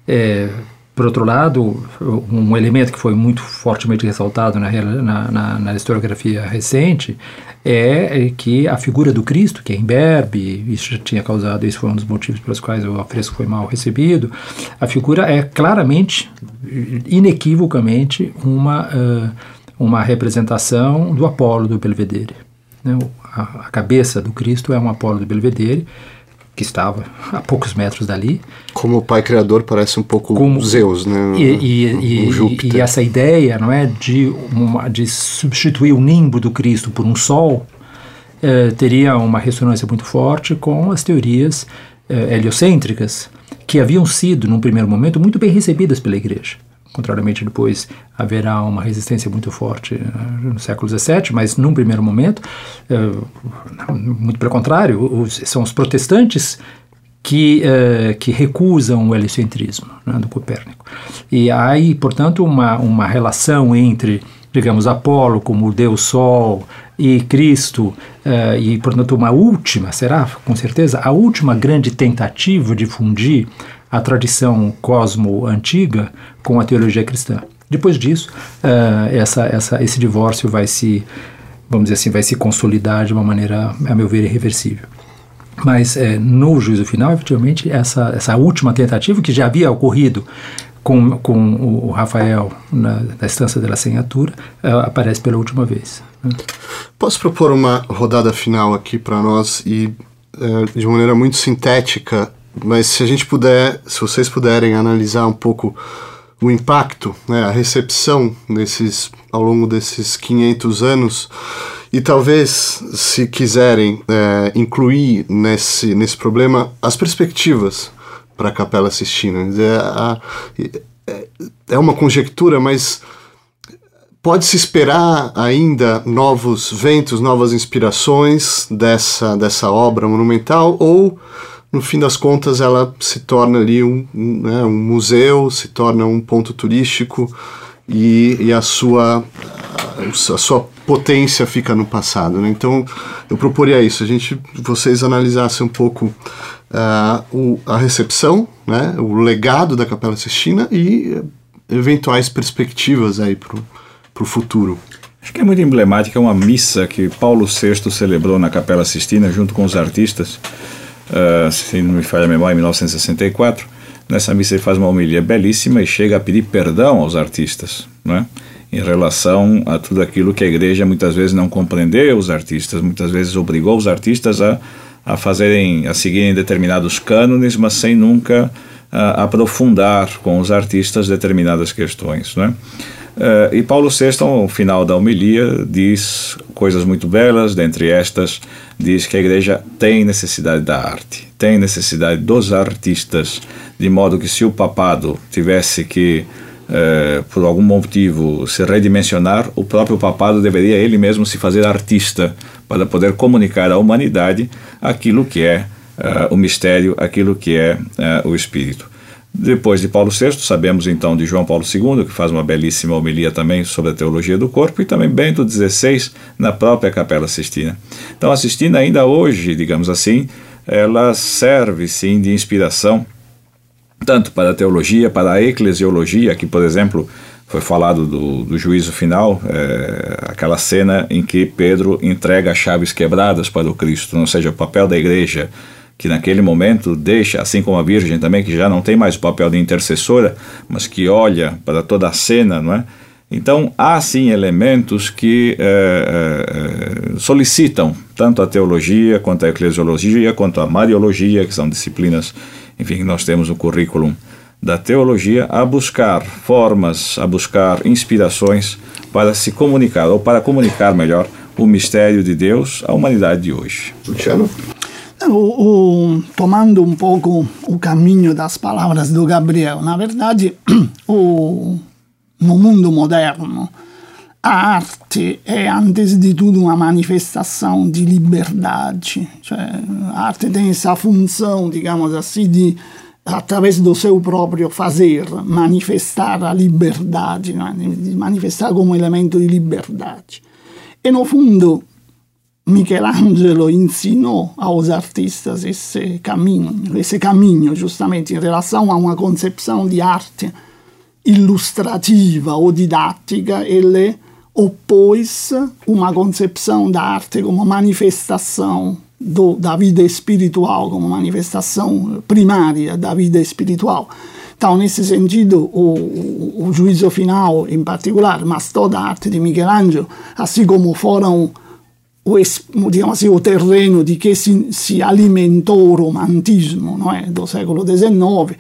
É, por outro lado, um elemento que foi muito fortemente ressaltado na, na, na, na historiografia recente é que a figura do Cristo, que é imberbe, isso já tinha causado, esse foi um dos motivos pelos quais o afresco foi mal recebido, a figura é claramente, inequivocamente, uma, uh, uma representação do Apolo do Belvedere. Né? A, a cabeça do Cristo é um Apolo do Belvedere, que estava a poucos metros dali. Como o pai criador parece um pouco Como, Zeus, né? E, e, e, e, essa ideia, não é, de, uma, de substituir o nimbo do Cristo por um sol, eh, teria uma ressonância muito forte com as teorias eh, heliocêntricas, que haviam sido, num primeiro momento, muito bem recebidas pela Igreja. Contrariamente, depois haverá uma resistência muito forte no século XVII, mas num primeiro momento, muito pelo contrário, são os protestantes que, que recusam o heliocentrismo né, do Copérnico. E há aí, portanto, uma, uma relação entre, digamos, Apolo como Deus Sol e Cristo, e, portanto, uma última, será com certeza, a última grande tentativa de fundir a tradição cosmo antiga com a teologia cristã. Depois disso, uh, essa, essa, esse divórcio vai se, vamos dizer assim, vai se consolidar de uma maneira, a meu ver, irreversível. Mas é, no juízo final, efetivamente, essa, essa última tentativa, que já havia ocorrido com, com o Rafael na, na Estância da Senhatura, uh, aparece pela última vez. Né? Posso propor uma rodada final aqui para nós e, uh, de maneira muito sintética, mas se a gente puder, se vocês puderem analisar um pouco o impacto, né, a recepção desses, ao longo desses 500 anos e talvez, se quiserem, é, incluir nesse, nesse problema as perspectivas para a Capela Sistina. É, é, é uma conjectura, mas pode-se esperar ainda novos ventos, novas inspirações dessa, dessa obra monumental ou no fim das contas ela se torna ali um, né, um museu, se torna um ponto turístico e, e a, sua, a sua potência fica no passado. Né? Então eu proporia isso, a gente, vocês analisassem um pouco uh, o, a recepção, né, o legado da Capela Sistina e eventuais perspectivas aí para o futuro. Acho que é muito emblemática uma missa que Paulo VI celebrou na Capela Sistina junto com os artistas uh, se não me falha a memória, em 1964. Nessa missa ele faz uma homilia belíssima e chega a pedir perdão aos artistas, né? em relação a tudo aquilo que a igreja muitas vezes não compreendeu os artistas, muitas vezes obrigou os artistas a, a fazerem, a seguirem determinados cânones, mas sem nunca uh, aprofundar com os artistas determinadas questões. Né? Uh, e Paulo VI, no final da homilia, diz coisas muito belas, dentre estas, diz que a igreja tem necessidade da arte, tem necessidade dos artistas, de modo que se o papado tivesse que, uh, por algum motivo, se redimensionar, o próprio papado deveria ele mesmo se fazer artista, para poder comunicar à humanidade aquilo que é uh, o mistério, aquilo que é o Espírito. Depois de Paulo VI, sabemos então de João Paulo II, que faz uma belíssima homilia também sobre a teologia do corpo, e também Bento XVI na própria Capela Sistina. Então a Sistina ainda hoje, digamos assim, ela serve sim de inspiração tanto para a teologia, para a eclesiologia, que por exemplo foi falado do, do juízo final, é, aquela cena em que Pedro entrega as chaves quebradas para o Cristo, ou seja, o papel da igreja que naquele momento deixa, assim como a Virgem também, que já não tem mais o papel de intercessora, mas que olha para toda a cena, não é? Então, há sim elementos que eh, eh, solicitam tanto a teologia, quanto a eclesiologia, quanto a mariologia, que são disciplinas, enfim, nós temos o currículo da teologia, a buscar formas, a buscar inspirações para se comunicar, ou para comunicar melhor, o mistério de Deus à humanidade de hoje. Luciano? O, o, tomando um pouco o caminho das palavras do Gabriel, na verdade, o, no mundo moderno, a arte é, antes de tudo, uma manifestação de liberdade. Cioè, a arte tem essa função, digamos assim, de, através do seu próprio fazer, manifestar a liberdade, né? manifestar como elemento de liberdade. E, no fundo, Michelangelo ensinou aos artistas esse caminho, esse caminho justamente em relação a uma concepção de arte ilustrativa ou didattica, ele oppôs uma concepção da arte como manifestação do, da vida espiritual, como manifestação primária da vida espiritual. Então, nesse sentido, o, o juízo final, em particular, mas toda a arte de Michelangelo, assim como foram o, diciamo assim, o terreno di che si, si alimentou o romantismo não é? do século XIX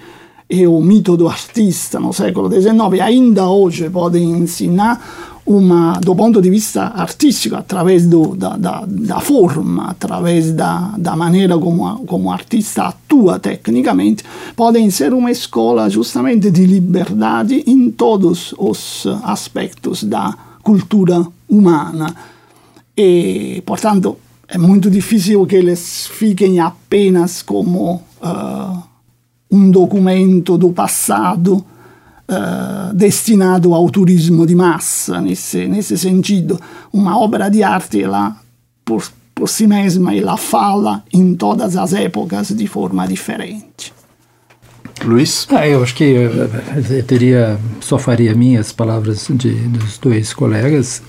e o mito do artista no século XIX, ainda oggi pode ensinar uma, do ponto di vista artístico, através do, da, da, da, forma, através da, da maneira como, como o artista atua tecnicamente, podem ser uma escola justamente de liberdade em todos os aspectos da cultura humana. E, portanto, é muito difícil que eles fiquem apenas como uh, um documento do passado uh, destinado ao turismo de massa, nesse, nesse sentido. Uma obra de arte, ela, por, por si mesma, ela fala em todas as épocas de forma diferente. Luiz? Ah, eu acho que eu, eu teria, só faria minhas palavras de, dos dois colegas.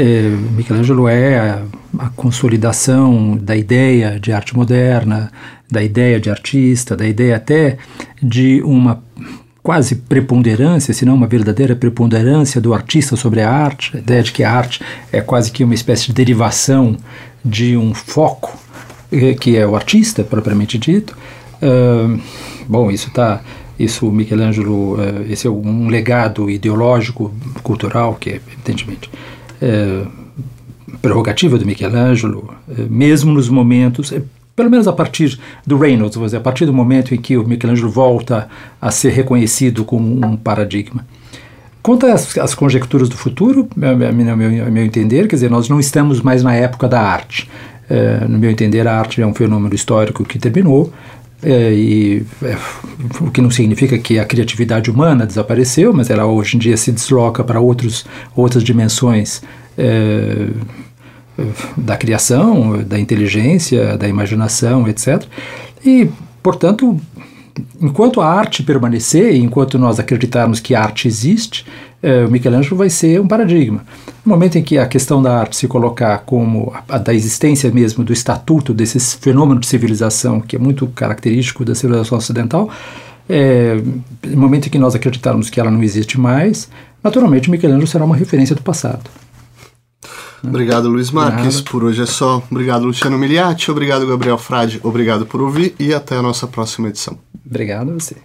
É, Michelangelo é a, a, consolidação da ideia de arte moderna, da ideia de artista, da ideia até de uma quase preponderância, se não uma verdadeira preponderância do artista sobre a arte, a ideia de que a arte é quase que uma espécie de derivação de um foco eh, que é o artista propriamente dito. Uh, bom, isso está isso Michelangelo, uh, esse é um legado ideológico, cultural que é evidentemente é, prerrogativa do Michelangelo, é, mesmo nos momentos, é, pelo menos a partir do Reynolds, dizer, a partir do momento em que o Michelangelo volta a ser reconhecido como um paradigma. Quanto às, às conjecturas do futuro, a meu, meu, meu, entender, quer dizer, nós não estamos mais na época da arte. É, no meu entender, a arte é um fenômeno histórico que terminou, é, e é, o que não significa que a criatividade humana desapareceu, mas ela hoje em dia se desloca para outros, outras dimensões é, da criação, da inteligência, da imaginação, etc. E, portanto, enquanto a arte permanecer, enquanto nós acreditarmos que a arte existe, é, o Michelangelo vai ser um paradigma. No momento em que a questão da arte se colocar como a, a, da existência mesmo do estatuto desse fenômeno de civilização que é muito característico da civilização ocidental, é, no momento em que nós acreditarmos que ela não existe mais, naturalmente o Michelangelo será uma referência do passado. Obrigado, Luiz Marques. Por hoje é só. Obrigado, Luciano Miliati. Obrigado, Gabriel Frade. Obrigado por ouvir e até a nossa próxima edição. Obrigado a você.